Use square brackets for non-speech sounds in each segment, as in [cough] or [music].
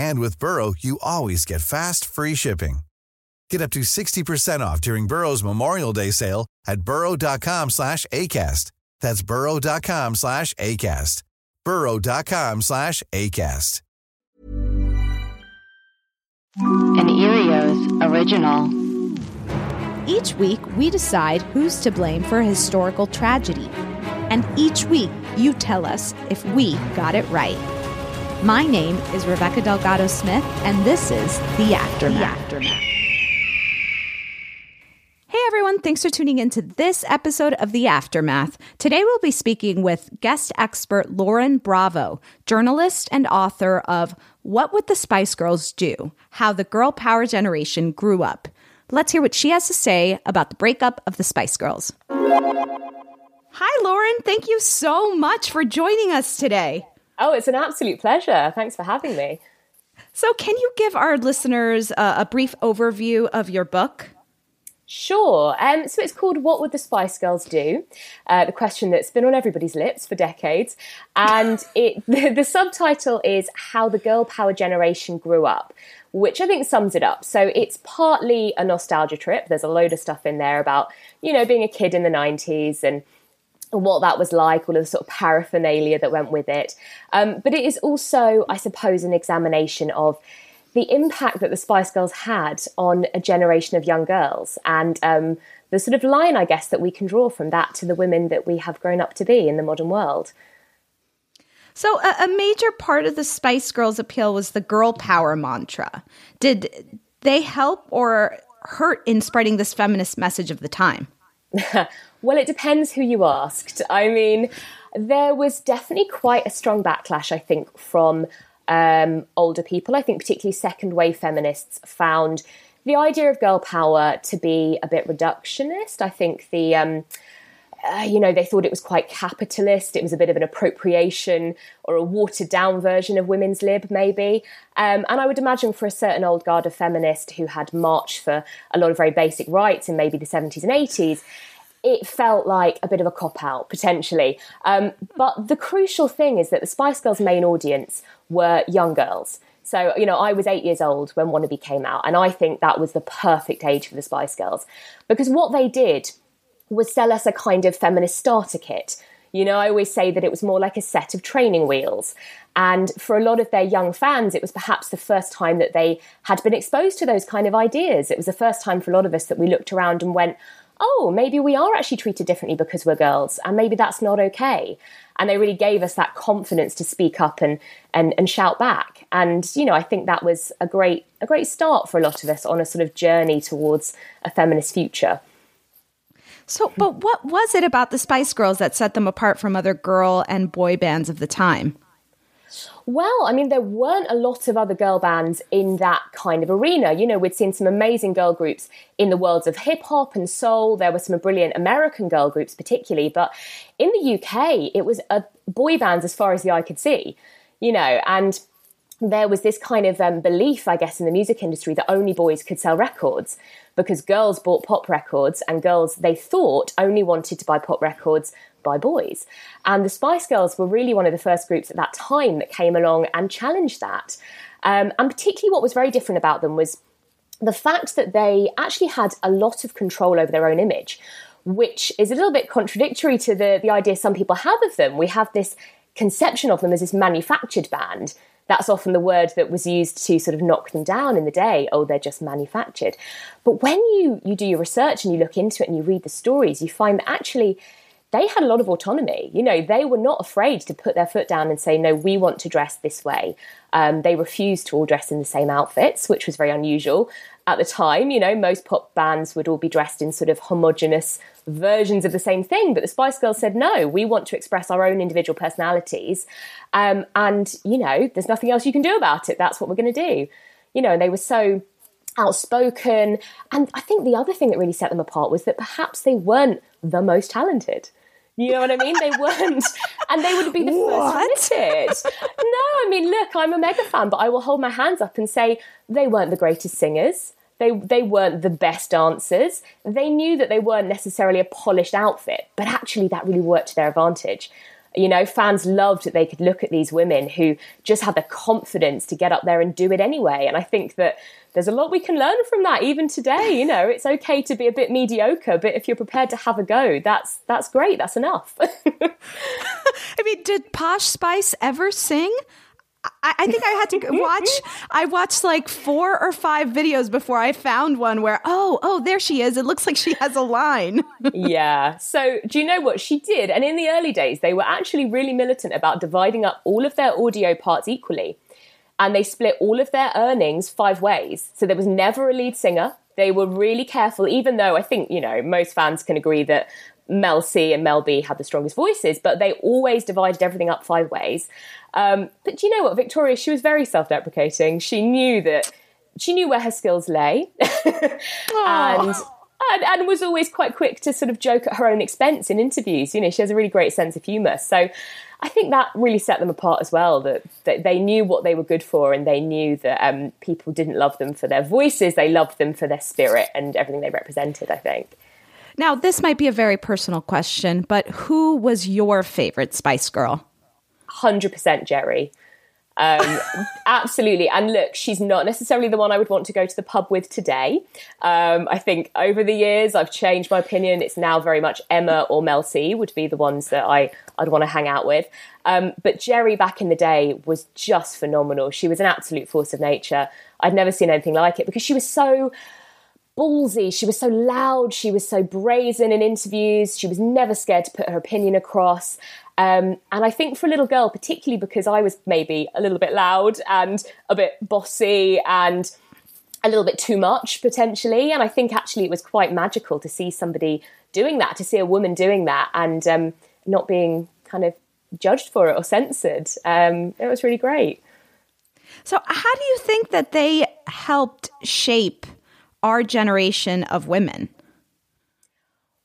And with Burrow, you always get fast, free shipping. Get up to 60% off during Burrow's Memorial Day sale at burrow.com slash ACAST. That's burrow.com slash ACAST. burrow.com slash ACAST. An Earios original. Each week, we decide who's to blame for a historical tragedy. And each week, you tell us if we got it right. My name is Rebecca Delgado Smith, and this is The Aftermath. The Aftermath. Hey everyone, thanks for tuning in to this episode of The Aftermath. Today we'll be speaking with guest expert Lauren Bravo, journalist and author of What Would the Spice Girls Do? How the Girl Power Generation Grew Up. Let's hear what she has to say about the breakup of the Spice Girls. Hi, Lauren. Thank you so much for joining us today. Oh, it's an absolute pleasure. Thanks for having me. So, can you give our listeners uh, a brief overview of your book? Sure. Um, so it's called What Would the Spice Girls Do? Uh, the question that's been on everybody's lips for decades. And [laughs] it, [laughs] the, the subtitle is How the Girl Power Generation Grew Up, which I think sums it up. So it's partly a nostalgia trip. There's a load of stuff in there about, you know, being a kid in the 90s and what that was like, all of the sort of paraphernalia that went with it. Um, but it is also, I suppose, an examination of the impact that the Spice Girls had on a generation of young girls and um, the sort of line, I guess, that we can draw from that to the women that we have grown up to be in the modern world. So, a, a major part of the Spice Girls' appeal was the girl power mantra. Did they help or hurt in spreading this feminist message of the time? [laughs] well, it depends who you asked. I mean, there was definitely quite a strong backlash, I think, from um, older people. I think particularly second wave feminists found the idea of girl power to be a bit reductionist. I think the um, uh, you know, they thought it was quite capitalist. It was a bit of an appropriation or a watered down version of women's lib, maybe. Um, and I would imagine for a certain old guard of feminists who had marched for a lot of very basic rights in maybe the 70s and 80s, it felt like a bit of a cop out potentially. Um, but the crucial thing is that the Spice Girls' main audience were young girls. So, you know, I was eight years old when Wannabe came out, and I think that was the perfect age for the Spice Girls because what they did was sell us a kind of feminist starter kit. You know, I always say that it was more like a set of training wheels. And for a lot of their young fans, it was perhaps the first time that they had been exposed to those kind of ideas. It was the first time for a lot of us that we looked around and went, oh, maybe we are actually treated differently because we're girls, and maybe that's not okay. And they really gave us that confidence to speak up and, and, and shout back. And, you know, I think that was a great, a great start for a lot of us on a sort of journey towards a feminist future. So, but what was it about the Spice Girls that set them apart from other girl and boy bands of the time? Well, I mean, there weren't a lot of other girl bands in that kind of arena. You know, we'd seen some amazing girl groups in the worlds of hip hop and soul. There were some brilliant American girl groups, particularly. But in the UK, it was a boy bands as far as the eye could see, you know, and there was this kind of um, belief, I guess, in the music industry that only boys could sell records because girls bought pop records and girls, they thought, only wanted to buy pop records by boys. And the Spice Girls were really one of the first groups at that time that came along and challenged that. Um, and particularly what was very different about them was the fact that they actually had a lot of control over their own image, which is a little bit contradictory to the, the idea some people have of them. We have this conception of them as this manufactured band that's often the word that was used to sort of knock them down in the day oh they're just manufactured but when you you do your research and you look into it and you read the stories you find that actually they had a lot of autonomy. You know, they were not afraid to put their foot down and say, no, we want to dress this way. Um, they refused to all dress in the same outfits, which was very unusual at the time. You know, most pop bands would all be dressed in sort of homogenous versions of the same thing. But the Spice Girls said, no, we want to express our own individual personalities. Um, and, you know, there's nothing else you can do about it. That's what we're going to do. You know, and they were so outspoken. And I think the other thing that really set them apart was that perhaps they weren't the most talented. You know what I mean? They weren't, and they would be the what? first to admit it. No, I mean, look, I'm a mega fan, but I will hold my hands up and say they weren't the greatest singers. They, they weren't the best dancers. They knew that they weren't necessarily a polished outfit, but actually that really worked to their advantage. You know, fans loved that they could look at these women who just had the confidence to get up there and do it anyway. And I think that there's a lot we can learn from that even today. You know, it's okay to be a bit mediocre, but if you're prepared to have a go, that's that's great. That's enough. [laughs] [laughs] I mean, did Posh Spice ever sing? I, I think I had to watch. [laughs] I watched like four or five videos before I found one where, oh, oh, there she is. It looks like she has a line. [laughs] yeah. So, do you know what she did? And in the early days, they were actually really militant about dividing up all of their audio parts equally and they split all of their earnings five ways. So there was never a lead singer. They were really careful, even though I think, you know, most fans can agree that Mel C and Mel B had the strongest voices, but they always divided everything up five ways. Um, but do you know what? Victoria, she was very self deprecating. She knew that she knew where her skills lay. [laughs] and and, and, was always quite quick to sort of joke at her own expense in interviews. You know, she has a really great sense of humour. So I think that really set them apart as well. That, that they knew what they were good for, and they knew that um, people didn't love them for their voices; they loved them for their spirit and everything they represented. I think. Now, this might be a very personal question, but who was your favorite Spice Girl? Hundred percent, Geri. Um, [laughs] absolutely. And look, she's not necessarily the one I would want to go to the pub with today. Um, I think over the years I've changed my opinion. It's now very much Emma or Mel C would be the ones that I, I'd want to hang out with. Um, but Geri back in the day was just phenomenal. She was an absolute force of nature. I'd never seen anything like it because she was so ballsy. She was so loud. She was so brazen in interviews. She was never scared to put her opinion across. Um, and I think for a little girl, particularly because I was maybe a little bit loud and a bit bossy and a little bit too much potentially. And I think actually it was quite magical to see somebody doing that, to see a woman doing that and um, not being kind of judged for it or censored. Um, it was really great. So, how do you think that they helped shape our generation of women?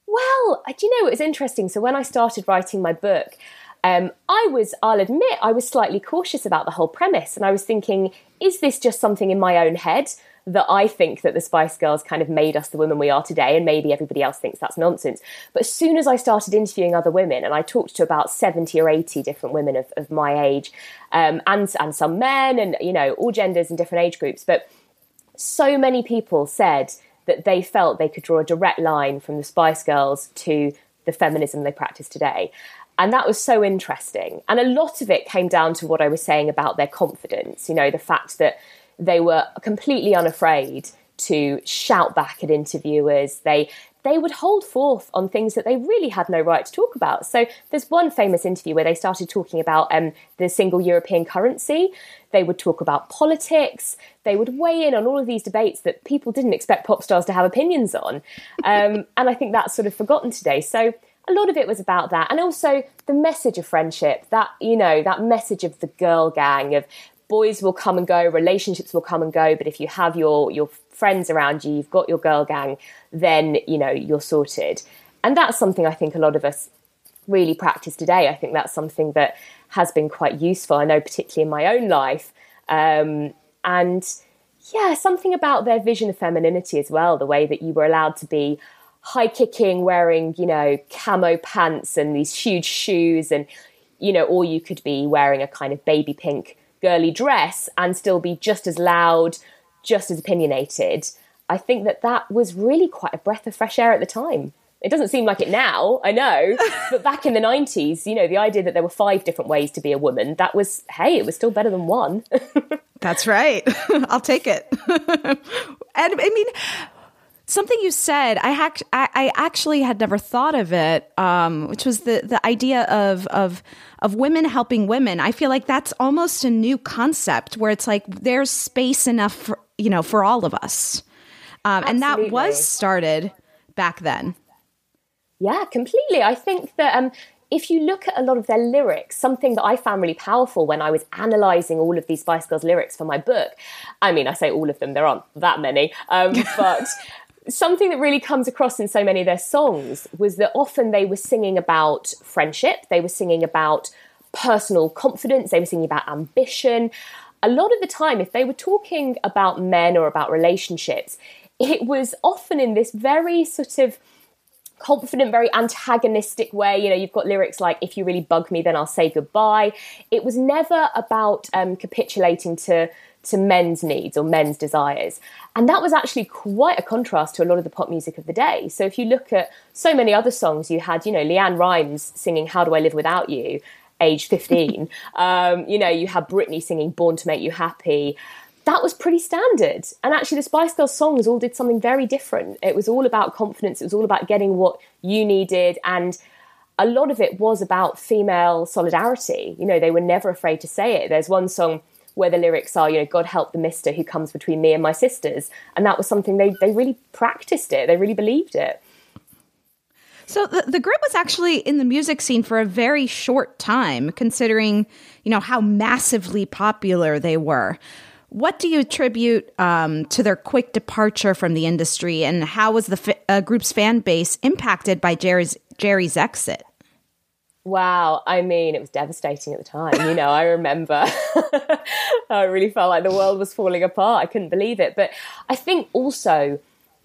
Well, do you know, it was interesting. So when I started writing my book, um, I was, I'll admit, I was slightly cautious about the whole premise. And I was thinking, is this just something in my own head that I think that the Spice Girls kind of made us the women we are today, and maybe everybody else thinks that's nonsense. But as soon as I started interviewing other women, and I talked to about 70 or 80 different women of, of my age, um, and, and some men, and, you know, all genders and different age groups, but so many people said that they felt they could draw a direct line from the Spice Girls to the feminism they practice today. And that was so interesting. And a lot of it came down to what I was saying about their confidence, you know, the fact that they were completely unafraid to shout back at interviewers. They they would hold forth on things that they really had no right to talk about. So there's one famous interview where they started talking about um, the single European currency. They would talk about politics. They would weigh in on all of these debates that people didn't expect pop stars to have opinions on. Um, [laughs] and I think that's sort of forgotten today. So a lot of it was about that. And also the message of friendship, that, you know, that message of the girl gang, of boys will come and go, relationships will come and go, but if you have your, your friends around you, you've got your girl gang, then, you know, you're sorted. And that's something I think a lot of us really practice today. I think that's something that has been quite useful. I know, particularly in my own life. Um, and yeah, something about their vision of femininity as well, the way that you were allowed to be high kicking, wearing, you know, camo pants and these huge shoes, and, you know, or you could be wearing a kind of baby pink girly dress and still be just as loud, just as opinionated. I think that that was really quite a breath of fresh air at the time. It doesn't seem like it now, I know, [laughs] but back in the 90s, you know, the idea that there were five different ways to be a woman, that was, hey, it was still better than one. [laughs] That's right. [laughs] I'll take it. and I mean, something you said, I, I, I actually had never thought of it, um, which was the, the idea of, of, of women helping women. I feel like that's almost a new concept where it's like there's space enough for, you know, for all of us. Um, and that was started back then. Yeah, completely. I think that um, if you look at a lot of their lyrics, something that I found really powerful when I was analysing all of these Spice Girls lyrics for my book, I mean, I say all of them, there aren't that many, um, [laughs] but something that really comes across in so many of their songs was that often they were singing about friendship, they were singing about personal confidence, they were singing about ambition. A lot of the time, if they were talking about men or about relationships, it was often in this very sort of confident, very antagonistic way. You know, you've got lyrics like, if you really bug me, then I'll say goodbye. It was never about um, capitulating to to men's needs or men's desires. And that was actually quite a contrast to a lot of the pop music of the day. So if you look at so many other songs, you had, you know, LeAnn Rimes singing How Do I Live Without You, age 15. [laughs] um, you know, you had Britney singing Born to Make You Happy. That was pretty standard. And actually, the Spice Girls songs all did something very different. It was all about confidence, it was all about getting what you needed. And a lot of it was about female solidarity. You know, they were never afraid to say it. There's one song where the lyrics are, you know, God help the mister who comes between me and my sisters. And that was something they, they really practiced it, they really believed it. So the, the group was actually in the music scene for a very short time, considering, you know, how massively popular they were. What do you attribute um, to their quick departure from the industry, and how was the uh, group's fan base impacted by Jerry's Geri's exit? Wow, I mean, it was devastating at the time. You know, I remember [laughs] I really felt like the world was falling apart. I couldn't believe it. But I think also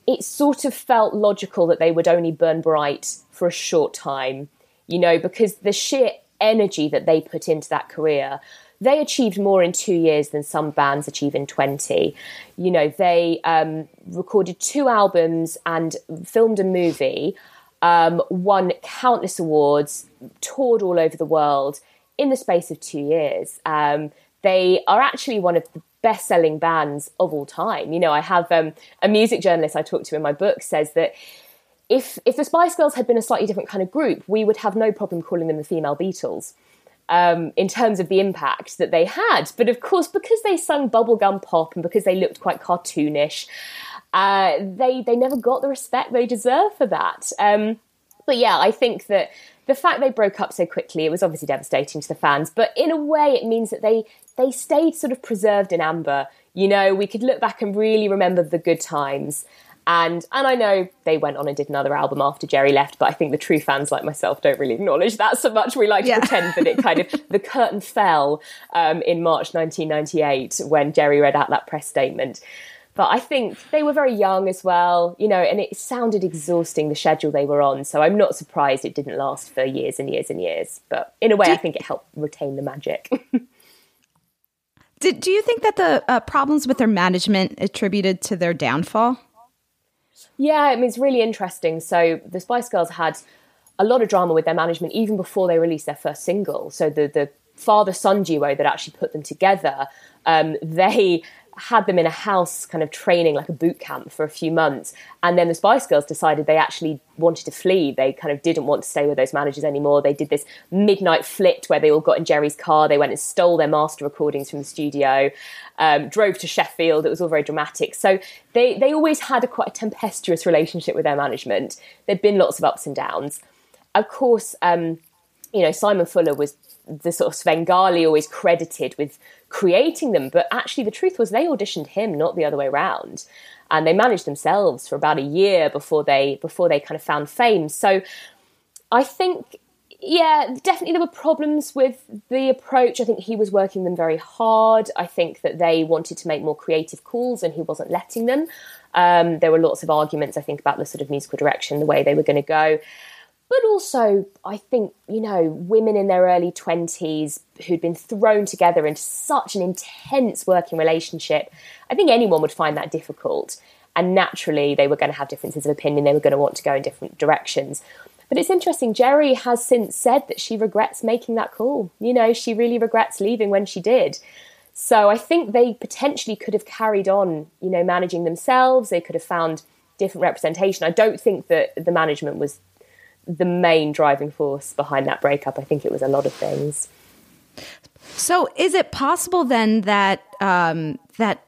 it sort of felt logical that they would only burn bright for a short time, you know, because the sheer energy that they put into that career, they achieved more in two years than some bands achieve in 20. You know, they um, recorded two albums and filmed a movie um, won countless awards, toured all over the world in the space of two years. Um, they are actually one of the best selling bands of all time. You know, I have um, a music journalist I talked to in my book says that if, if the Spice Girls had been a slightly different kind of group, we would have no problem calling them the female Beatles. Um, in terms of the impact that they had. But of course, because they sung bubblegum pop and because they looked quite cartoonish, uh, they they never got the respect they deserve for that. Um, but yeah, I think that the fact they broke up so quickly it was obviously devastating to the fans. But in a way, it means that they they stayed sort of preserved in amber. You know, we could look back and really remember the good times. And and I know they went on and did another album after Geri left, but I think the true fans like myself don't really acknowledge that so much. We like to yeah. pretend that it kind of [laughs] the curtain fell um, in March 1998 when Geri read out that press statement. But I think they were very young as well, you know, and it sounded exhausting the schedule they were on. So I'm not surprised it didn't last for years and years and years. But in a way, I think it helped retain the magic. [laughs] Did, do you think that the uh, problems with their management attributed to their downfall? Yeah, I mean, it's really interesting. So the Spice Girls had a lot of drama with their management even before they released their first single. So the, the father son duo that actually put them together, um, they had them in a house kind of training like a boot camp for a few months. And then the spice girls decided they actually wanted to flee. They kind of didn't want to stay with those managers anymore. They did this midnight flit where they all got in Geri's car. They went and stole their master recordings from the studio um, drove to sheffield. It was all very dramatic. So they, they always had a quite a tempestuous relationship with their management. There'd been lots of ups and downs. Of course, um, you know, Simon Fuller was the sort of Svengali always credited with creating them, but actually the truth was they auditioned him, not the other way around. And they managed themselves for about a year before they before they kind of found fame. So I think yeah, definitely there were problems with the approach. I think he was working them very hard. I think that they wanted to make more creative calls and he wasn't letting them. Um, there were lots of arguments, I think, about the sort of musical direction, the way they were going to go. But also, I think, you know, women in their early 20s who'd been thrown together into such an intense working relationship, I think anyone would find that difficult. And naturally, they were going to have differences of opinion. They were going to want to go in different directions. But it's interesting, Geri has since said that she regrets making that call. You know, she really regrets leaving when she did. So I think they potentially could have carried on, you know, managing themselves. They could have found different representation. I don't think that the management was the main driving force behind that breakup. I think it was a lot of things. So, is it possible then that um, that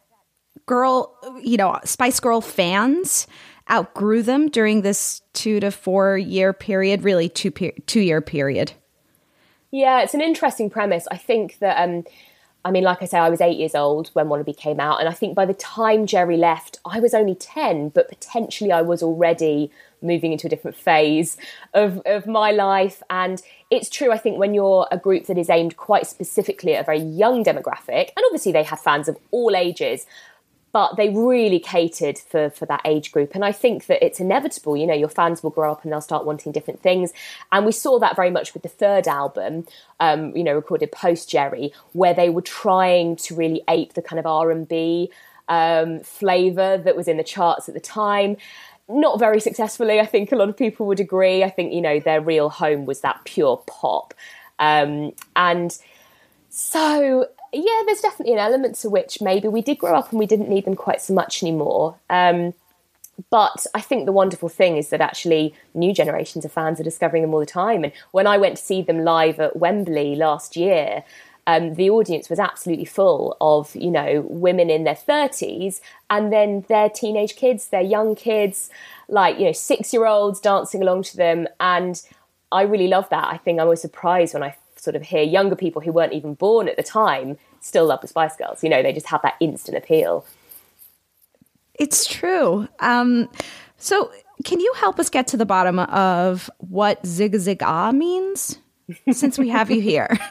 girl, you know, Spice Girl fans outgrew them during this two to four year period, really two per- two year period? Yeah, it's an interesting premise. I think that. Um, I mean, like I say, I was eight years old when Wannabe came out, and I think by the time Geri left, I was only 10, but potentially I was already moving into a different phase of, of my life. And it's true, I think, when you're a group that is aimed quite specifically at a very young demographic, and obviously they have fans of all ages, but they really catered for, for that age group. And I think that it's inevitable, you know, your fans will grow up and they'll start wanting different things. And we saw that very much with the third album, um, you know, recorded post Geri where they were trying to really ape the kind of R&B um, flavour that was in the charts at the time not very successfully. I think a lot of people would agree. I think you know their real home was that pure pop, um, and so yeah, there's definitely an element to which maybe we did grow up and we didn't need them quite so much anymore. Um, but I think the wonderful thing is that actually new generations of fans are discovering them all the time. And when I went to see them live at Wembley last year, um, the audience was absolutely full of you know women in their 30s and then their teenage kids their young kids like you know six year olds dancing along to them. And i really love that. I think i was surprised when i sort of hear younger people who weren't even born at the time still love the spice girls. You know they just have that instant appeal. It's true. Um, so can you help us get to the bottom of what zig zig ah means since we have you here. [laughs]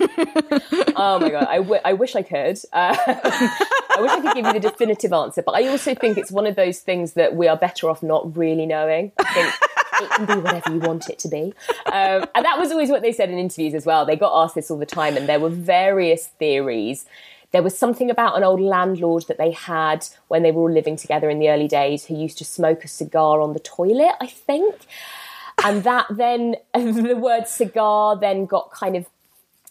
oh my god, I, w- I wish I could. Uh, [laughs] I wish I could give you the definitive answer, but I also think it's one of those things that we are better off not really knowing. I think it can be whatever you want it to be, um, and that was always what they said in interviews as well. They got asked this all the time, and there were various theories. There was something about an old landlord that they had when they were all living together in the early days who used to smoke a cigar on the toilet, I think and that then [laughs] the word cigar then got kind of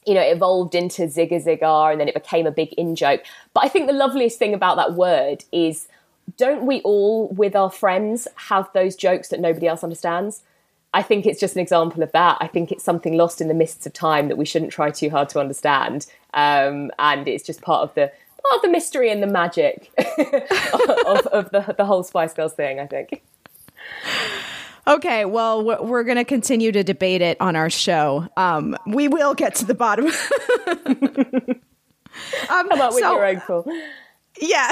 you know evolved into zigga zigar and then it became a big in joke but i think the loveliest thing about that word is don't we all with our friends have those jokes that nobody else understands? I think it's just an example of that. I think it's something lost in the mists of time that we shouldn't try too hard to understand. Um, and it's just part of the part of the mystery and the magic [laughs] of, of the, the whole spice girls thing i think Okay, well, we're going to continue to debate it on our show. Um, we will get to the bottom. [laughs] um, How about with so, your ankle? Yeah.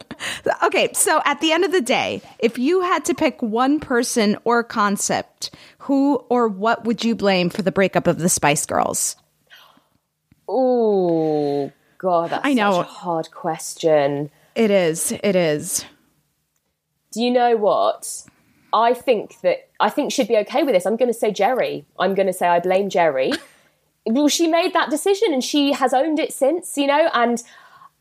[laughs] okay, so at the end of the day, if you had to pick one person or concept, who or what would you blame for the breakup of the Spice Girls? Oh, God, that's I know. a hard question. It is. It is. Do you know what? I think that I think she'd be okay with this. I'm going to say Geri. I'm going to say I blame Geri. [laughs] well, she made that decision and she has owned it since, you know, and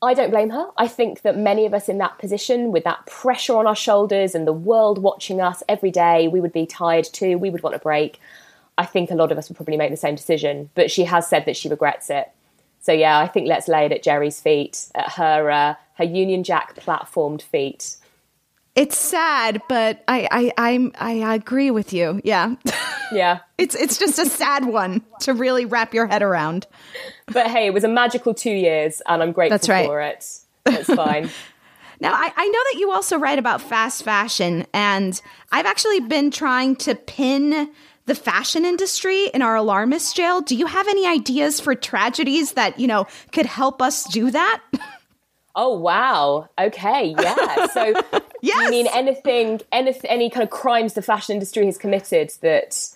I don't blame her. I think that many of us in that position, with that pressure on our shoulders and the world watching us every day, we would be tired too. We would want a break. I think a lot of us would probably make the same decision, but she has said that she regrets it. So yeah, I think let's lay it at Geri's feet, at her uh, her Union Jack platformed feet. It's sad, but I I I'm, I agree with you. Yeah. Yeah. [laughs] it's it's just a sad one to really wrap your head around. But hey, it was a magical 2 years and I'm grateful That's right. for it. It's fine. [laughs] Now, I, I, know that you also write about fast fashion, and I've actually been trying to pin the fashion industry in our alarmist jail. Do you have any ideas for tragedies that, you know, could help us do that? [laughs] Oh wow. Okay. Yeah. So yes. you mean anything, any any kind of crimes the fashion industry has committed that?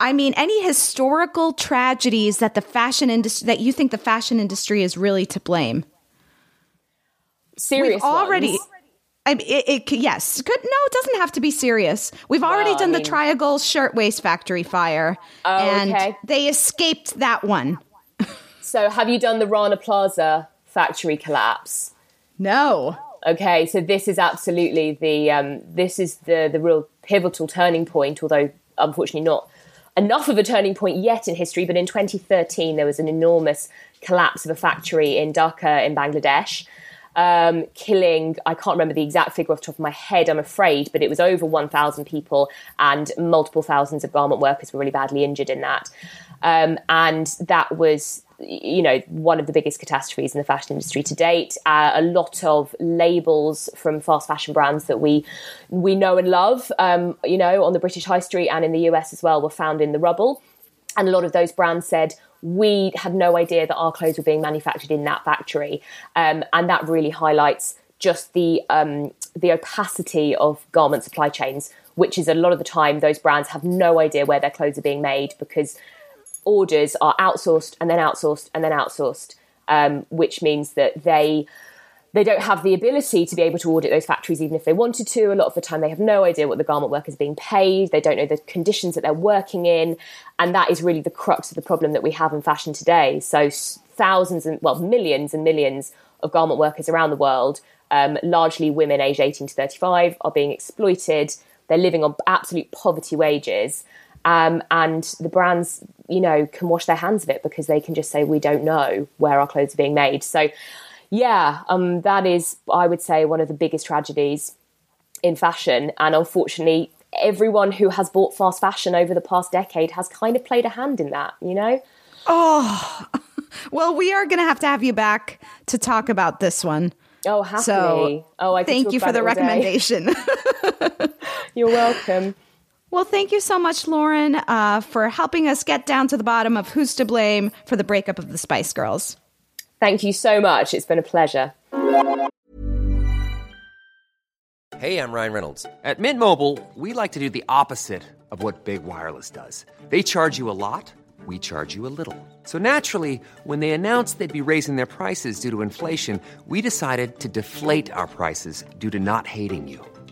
I mean, any historical tragedies that the fashion industry that you think the fashion industry is really to blame? Serious. We've already. ones? I mean, it, it yes, could no, it doesn't have to be serious. We've already Well, I done the mean- Triangle Shirtwaist Factory fire, Oh, and okay. they escaped that one. So have you done the Rana Plaza factory collapse? No, Okay, so this is absolutely the um, this is the the real pivotal turning point. Although unfortunately not enough of a turning point yet in history. But in 2013, there was an enormous collapse of a factory in Dhaka in Bangladesh, um, killing I can't remember the exact figure off the top of my head. I'm afraid, but it was over 1,000 people, and multiple thousands of garment workers were really badly injured in that. Um, and that was you know one of the biggest catastrophes in the fashion industry to date. Uh, a lot of labels from fast fashion brands that we we know and love, um, you know, on the British high street and in the US as well, were found in the rubble. And a lot of those brands said we had no idea that our clothes were being manufactured in that factory, um, and that really highlights just the um, the opacity of garment supply chains, which is a lot of the time those brands have no idea where their clothes are being made because orders are outsourced and then outsourced and then outsourced, um, which means that they they don't have the ability to be able to audit those factories even if they wanted to. A lot of the time, they have no idea what the garment workers are being paid. They don't know the conditions that they're working in, and that is really the crux of the problem that we have in fashion today. So thousands and well, millions and millions of garment workers around the world, um, largely women aged 18 to 35, are being exploited. They're living on absolute poverty wages. Um, and the brands, you know, can wash their hands of it because they can just say, we don't know where our clothes are being made. So, yeah, um, that is, I would say, one of the biggest tragedies in fashion. And unfortunately, everyone who has bought fast fashion over the past decade has kind of played a hand in that, you know? Oh, [laughs] well, we are going to have to have you back to talk about this one. Oh, happily. So, oh, I thank you for the it all day. recommendation. [laughs] [laughs] You're welcome. Well, thank you so much, Lauren, uh, for helping us get down to the bottom of who's to blame for the breakup of the Spice Girls. Thank you so much. It's been a pleasure. Hey, I'm Ryan Reynolds. At Mint Mobile, we like to do the opposite of what Big Wireless does. They charge you a lot, we charge you a little. So naturally, when they announced they'd be raising their prices due to inflation, we decided to deflate our prices due to not hating you.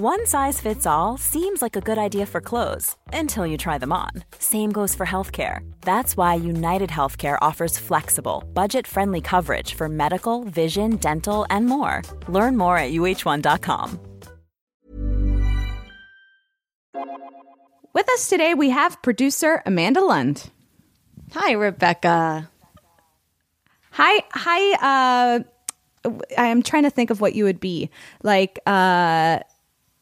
One size fits all seems like a good idea for clothes until you try them on. Same goes for healthcare. That's why United Healthcare offers flexible, budget friendly coverage for medical, vision, dental, and more. Learn more at uh1.com. With us today, we have producer Amanda Lund. Hi, Rebecca. Hi, hi. Uh, I am trying to think of what you would be like. Uh,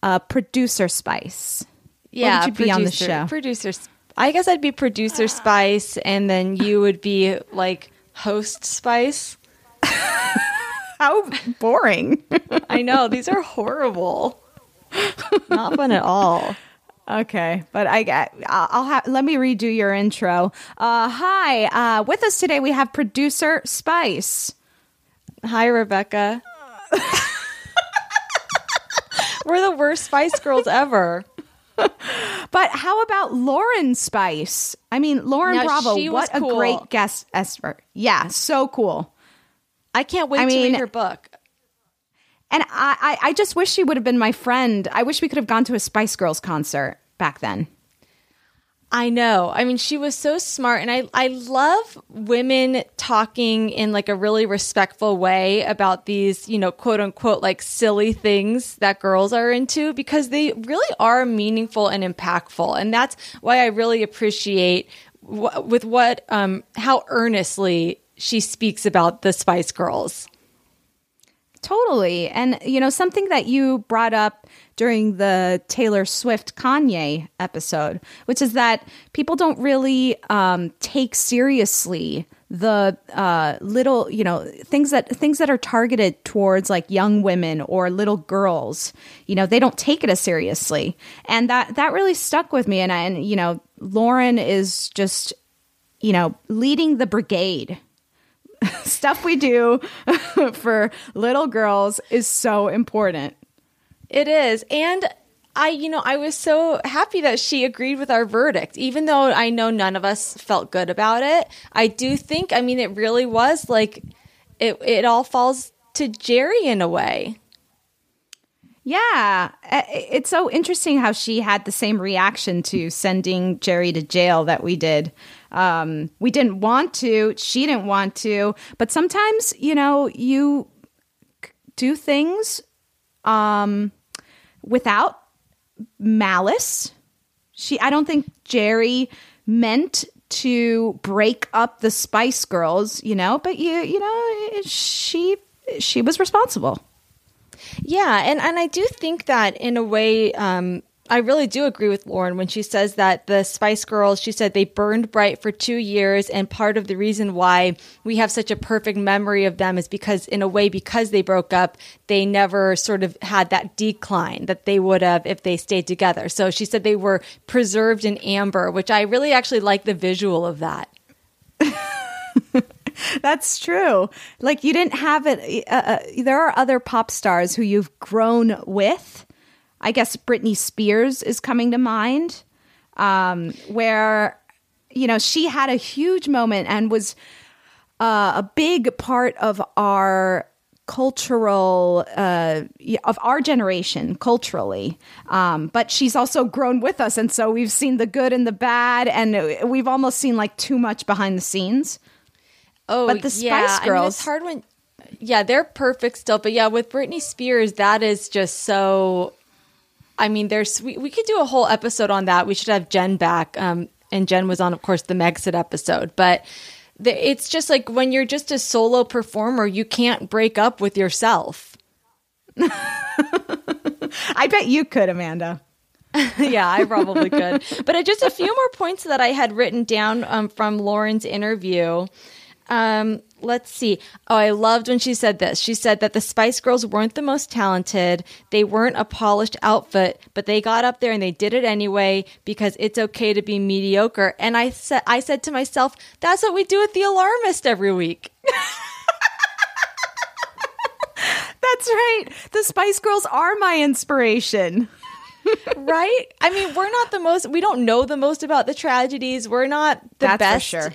uh, producer Spice. Yeah, would you be on the producer- show? Producer. I guess I'd be producer Spice, and then you would be like host Spice. [laughs] How boring. [laughs] I know these are horrible. Not fun at all. Okay, but I get. I'll, I'll have. Let me redo your intro. Uh, hi. Uh, with us today we have producer Spice. Hi, Rebecca. [laughs] We're the worst Spice Girls ever. But how about Lauren Spice? I mean, Lauren Bravo. What a cool. great guest expert. Yeah, so cool. I can't wait I to mean- read her book. And I, I, I just wish she would have been my friend. I wish we could have gone to a Spice Girls concert back then. I know. I mean, she was so smart, and I I love women talking in like a really respectful way about these, you know, quote unquote, like silly things that girls are into because they really are meaningful and impactful, and that's why I really appreciate with what um how earnestly she speaks about the Spice Girls. Totally. And, you know, something that you brought up during the Taylor Swift Kanye episode, which is that people don't really um, take seriously the uh, little, you know, things that things that are targeted towards like young women or little girls. You know, they don't take it as seriously, and that that really stuck with me. And I, and you know, Lauren is just, you know, leading the brigade stuff we do [laughs] for little girls is so important. It is. And I, you know, I was so happy that she agreed with our verdict, even though I know none of us felt good about it. I do think, I mean, it really was like it, it all falls to Geri in a way. Yeah, it's so interesting how she had the same reaction to sending Geri to jail that we did. Um, we didn't want to, she didn't want to, but sometimes, you know, you do things um, without malice. She, I don't think Geri meant to break up the Spice Girls, you know, but you, you know, she, she was responsible. Yeah, and and I do think that in a way, um, I really do agree with Lauren when she says that the Spice Girls. She said they burned bright for two years, and part of the reason why we have such a perfect memory of them is because, in a way, because they broke up, they never sort of had that decline that they would have if they stayed together. So she said they were preserved in amber, which I really actually like the visual of that. [laughs] That's true. Like you didn't have it. Uh, uh, there are other pop stars who you've grown with. I guess Britney Spears is coming to mind, um, where you know she had a huge moment and was uh, a big part of our cultural uh, of our generation culturally um, but she's also grown with us and so we've seen the good and the bad and we've almost seen like too much behind the scenes Oh, But the Spice yeah. I mean, Girls- it's hard when, yeah, they're perfect still. But yeah, with Britney Spears, that is just so. I mean, there's we, we could do a whole episode on that. We should have Jen back. Um, and Jen was on, of course, the Megxit episode. But the, it's just like when you're just a solo performer, you can't break up with yourself. [laughs] I bet you could, Amanda. [laughs] yeah, I probably could. But just a few more points that I had written down um, from Lauren's interview. Um, let's see. Oh, I loved when she said this. She said that the Spice Girls weren't the most talented. They weren't a polished outfit, but they got up there and they did it anyway because it's okay to be mediocre. And I said, I said to myself, that's what we do at the Alarmist every week. [laughs] That's right. The Spice Girls are my inspiration. [laughs] right? I mean, we're not the most, we don't know the most about the tragedies. We're not the That's best. sure.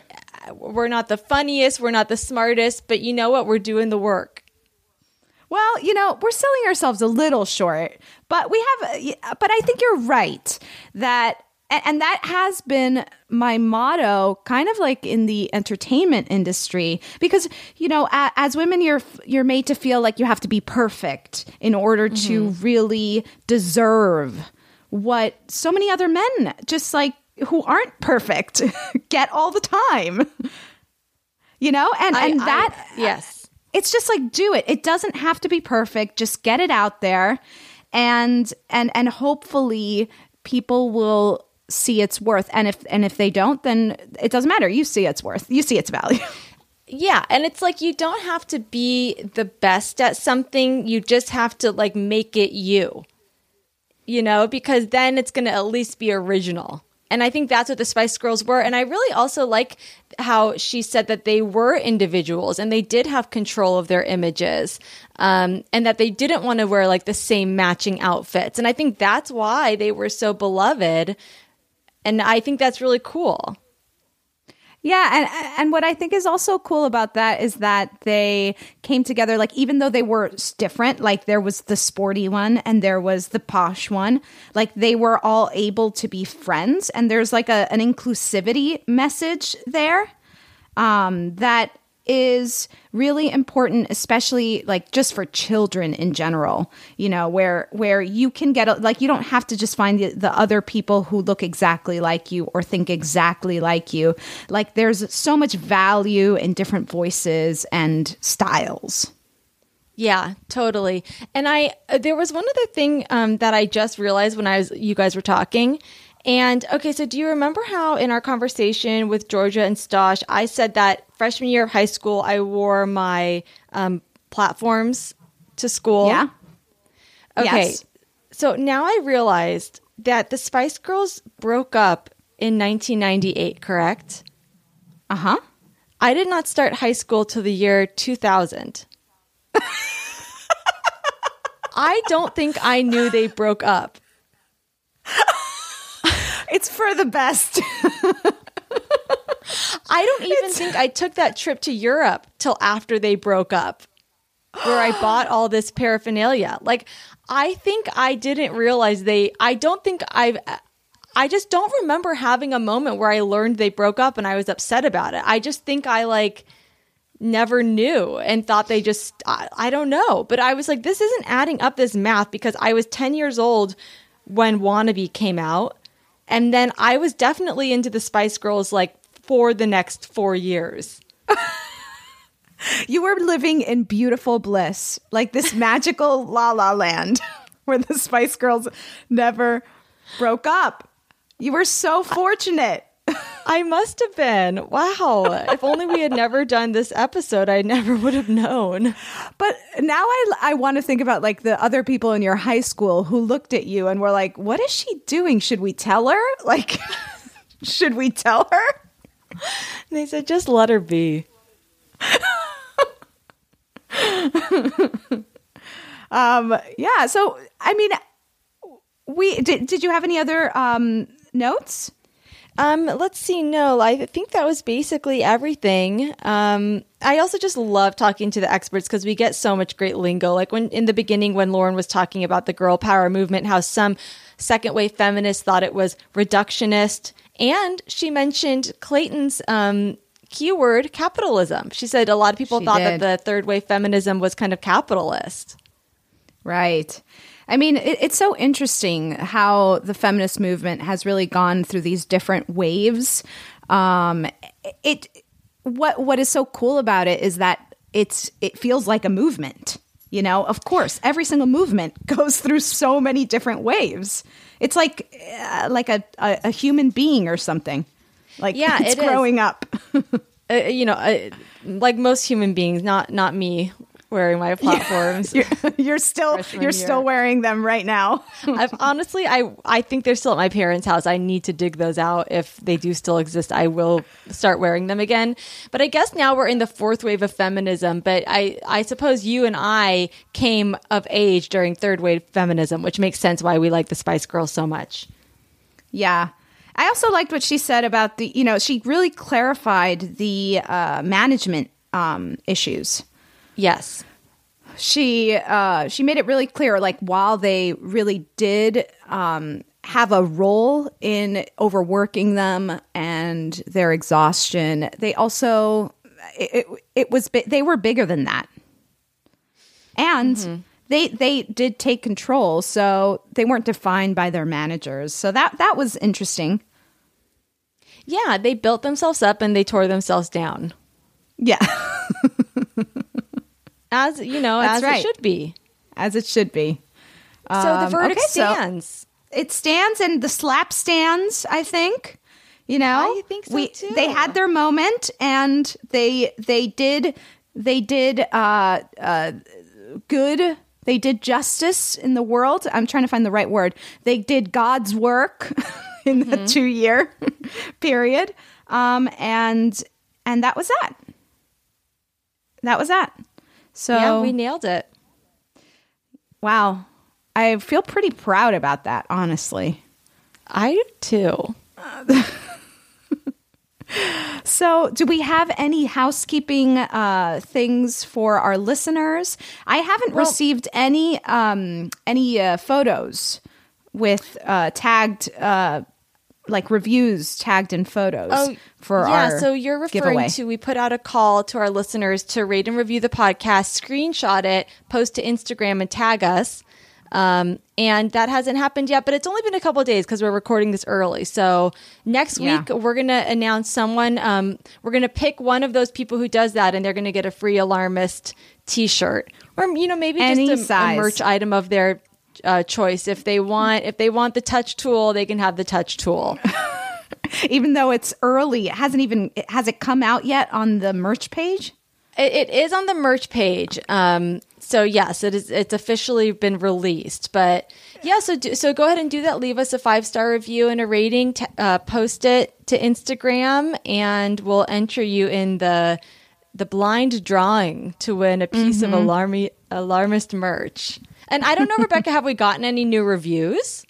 We're not the funniest. We're not the smartest, but you know what? We're doing the work. Well, you know, we're selling ourselves a little short, but we have, but I think you're right that, and, that has been my motto kind of like in the entertainment industry because, you know, as women, you're, you're made to feel like you have to be perfect in order to mm-hmm. really deserve what so many other men just like who aren't perfect [laughs] get all the time. You know, and I- and I- that yes. it's just like do it. It doesn't have to be perfect. Just get it out there and and and hopefully people will see its worth. And if and if they don't, then it doesn't matter. You see its worth. You see its value. [laughs] Yeah, and it's like you don't have to be the best at something. You just have to like make it you. you know, because then it's going to at least be original. And I think that's what the Spice Girls were. And I really also like how she said that they were individuals and they did have control of their images um, and that they didn't want to wear like the same matching outfits. And I think that's why they were so beloved. And I think that's really cool. Yeah, and and what I think is also cool about that is that they came together like even though they were different, like there was the sporty one and there was the posh one, like they were all able to be friends and there's like a an inclusivity message there um that is really important especially like just for children in general you know where where you can get like you don't have to just find the, the other people who look exactly like you or think exactly like you like there's so much value in different voices and styles yeah, totally. And I uh, there was one other thing um, that I just realized when I was you guys were talking, and okay, so do you remember how in our conversation with Georgia and Stosh, I said that freshman year of high school, I wore my um, platforms to school? Yeah. Okay. Yes. So now I realized that the Spice Girls broke up in 1998, correct? Uh huh. I did not start high school till the year 2000. [laughs] I don't think I knew they broke up. It's for the best. [laughs] I don't even think I took that trip to Europe till after they broke up, where I [gasps] bought all this paraphernalia. Like, I think I didn't realize they, I don't think I've, I just don't remember having a moment where I learned they broke up and I was upset about it. I just think I like never knew and thought they just, I, I don't know. But I was like, this isn't adding up this math because I was 10 years old when Wannabe came out. And then I was definitely into the Spice Girls like for the next four years. you were living in beautiful bliss, like this magical [laughs] la la land [laughs] where the Spice Girls never broke up. You were so fortunate. I must have been. Wow. if only we had never done this episode, I never would have known. But now I, I want to think about like the other people in your high school who looked at you and were like, what is she doing? Should we tell her? [laughs] Like, should we tell her? And they said, just let her be. um, yeah. So, I mean, we did, did you have any other um, notes? Um, let's see. No, I think that was basically everything. Um, I also just love talking to the experts because we get so much great lingo. Like when in the beginning, when Lauren was talking about the girl power movement, how some second wave feminists thought it was reductionist, and she mentioned Clayton's um, keyword capitalism. She said a lot of people She thought did. that the third wave feminism was kind of capitalist. Right. I mean, it, it's so interesting how the feminist movement has really gone through these different waves. Um, it what what is so cool about it is that it's it feels like a movement. You know, of course, every single movement [laughs] goes through so many different waves. It's like uh, like a, a a human being or something. Like Yeah, [laughs] it's it is. growing up. [laughs] Uh, you know, uh, like most human beings, not not me wearing my [laughs] platforms. you're, you're still you're year. still wearing them right now. [laughs] I've honestly, I I think they're still at my parents' house. I need to dig those out if they do still exist. I will start wearing them again. But I guess now we're in the fourth wave of feminism. But I I suppose you and I came of age during third wave feminism, which makes sense why we like the Spice Girls so much. Yeah. I also liked what she said about the, you know, she really clarified the uh, management um, issues. Yes. She uh, she made it really clear, like while they really did um, have a role in overworking them and their exhaustion, they also it, it, it was they were bigger than that, and they they did take control, so they weren't defined by their managers. So that that was interesting. Yeah, they built themselves up and they tore themselves down. Yeah. [laughs] As you know, That's as right. it should be. as it should be. so the Um, verdict okay, so- stands. it stands, and the slap stands. I think. You know, I think so, we too. they had their moment, and they they did they did uh, uh, good They did justice in the world. I'm trying to find the right word. They did God's work [laughs] in the mm-hmm. two year [laughs] period. Um, and and that was that. That was that. So yeah, we nailed it. Wow. I feel pretty proud about that, honestly. I do too. [laughs] so, do we have any housekeeping uh, things for our listeners? I haven't well, received any um, any uh, photos with uh, tagged uh, like reviews tagged in photos oh, for yeah, so you're referring giveaway. to we put out a call to our listeners to rate and review the podcast, screenshot it, post to Instagram and tag us. Um, and that hasn't happened yet, but it's only been a couple days because we're recording this early. So next yeah. week we're gonna announce someone. Um, we're gonna pick one of those people who does that, and they're gonna get a free alarmist T-shirt, or you know maybe Any just a, a merch item of their uh, choice. If they want, if they want the touch tool, they can have the touch tool. [laughs] even though it's early, it hasn't even has it come out yet on the merch page. it, it is on the merch page. Um, so yes, it is. It's officially been released. But yeah, so do, so go ahead and do that. Leave us a five star review and a rating. T- uh, post it to Instagram, and we'll enter you in the the blind drawing to win a piece mm-hmm. of alarmi- alarmist merch. And I don't know, Rebecca, have we gotten any new reviews?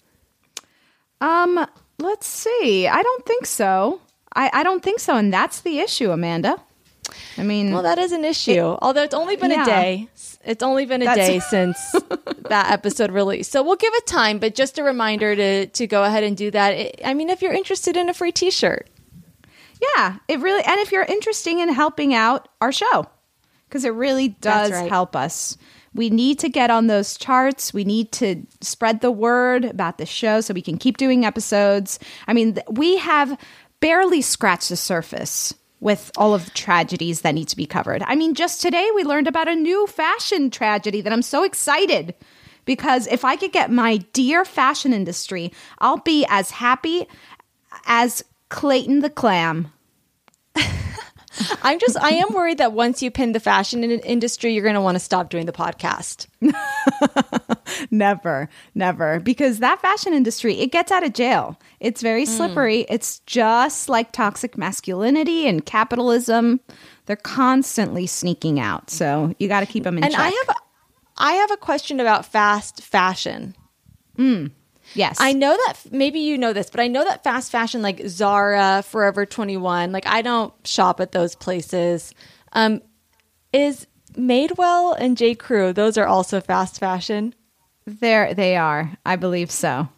Um, let's see. I don't think so. I, I don't think so. And that's the issue, Amanda. I mean, well, that is an issue. It, Although it's only been yeah. a day. It's only been a That's- day [laughs] since that episode released. So we'll give it time, but just a reminder to to go ahead and do that. It, I mean, if you're interested in a free T-shirt, yeah, it really. And if you're interested in helping out our show, because it really does right. help us. We need to get on those charts. We need to spread the word about the show so we can keep doing episodes. I mean, we have barely scratched the surface with all of the tragedies that need to be covered. I mean, just today we learned about a new fashion tragedy that I'm so excited because if I could get my dear fashion industry, I'll be as happy as Clayton the Clam. [laughs] [laughs] I'm just, I am worried that once you pin the fashion in- industry, you're going to want to stop doing the podcast. [laughs] never, never. Because that fashion industry, it gets out of jail. It's very mm. slippery. Mm. It's just like toxic masculinity and capitalism. They're constantly sneaking out. So you got to keep them in and check. I have, I have a question about fast fashion. Mm. Yes. I know that maybe you know this, but I know that fast fashion like Zara, Forever 21, like I don't shop at those places. Um, is Madewell and J. Crew, those are also fast fashion? There they are. I believe so.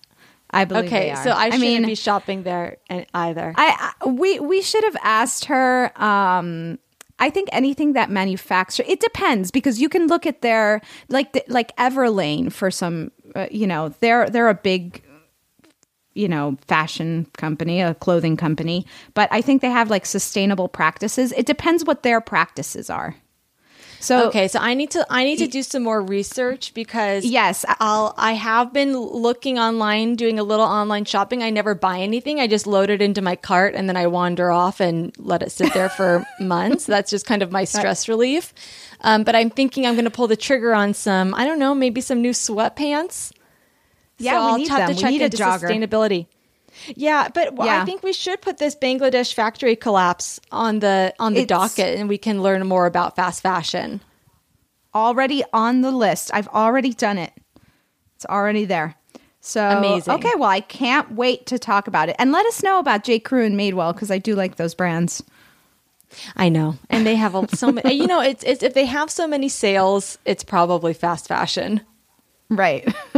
I believe okay, so I, I shouldn't mean, be shopping there either. I, I we we should have asked her. Um, I think anything that manufacture it depends because you can look at their like like Everlane for some uh, you know, they're they're a big you know, fashion company, a clothing company, but I think they have like sustainable practices. It depends what their practices are. So okay, so I need to I need to do some more research because yes, I'll I have been looking online, doing a little online shopping. I never buy anything. I just load it into my cart and then I wander off and let it sit there for [laughs] months. That's just kind of my stress relief. Um, but I'm thinking I'm going to pull the trigger on some, I don't know, maybe some new sweatpants. Yeah, so we I'll need have them. to check we need into sustainability. Yeah, but yeah. I think we should put this Bangladesh factory collapse on the on the it's, docket, and we can learn more about fast fashion. Already on the list. I've already done it. It's already there. So amazing. Okay, well, I can't wait to talk about it, and let us know about J. Crew and Madewell because I do like those brands. I know, and they have so many. You know, it's, it's if they have so many sales, it's probably fast fashion. Right. [laughs]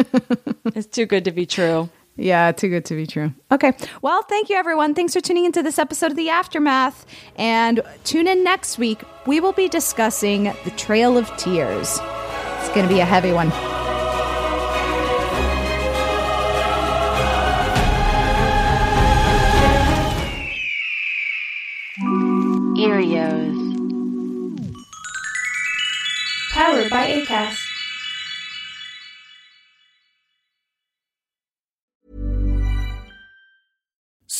it's too good to be true. Yeah, too good to be true. Okay. Well, thank you, everyone. Thanks for tuning into this episode of The Aftermath. And tune in next week. We will be discussing The Trail of Tears. It's going to be a heavy one.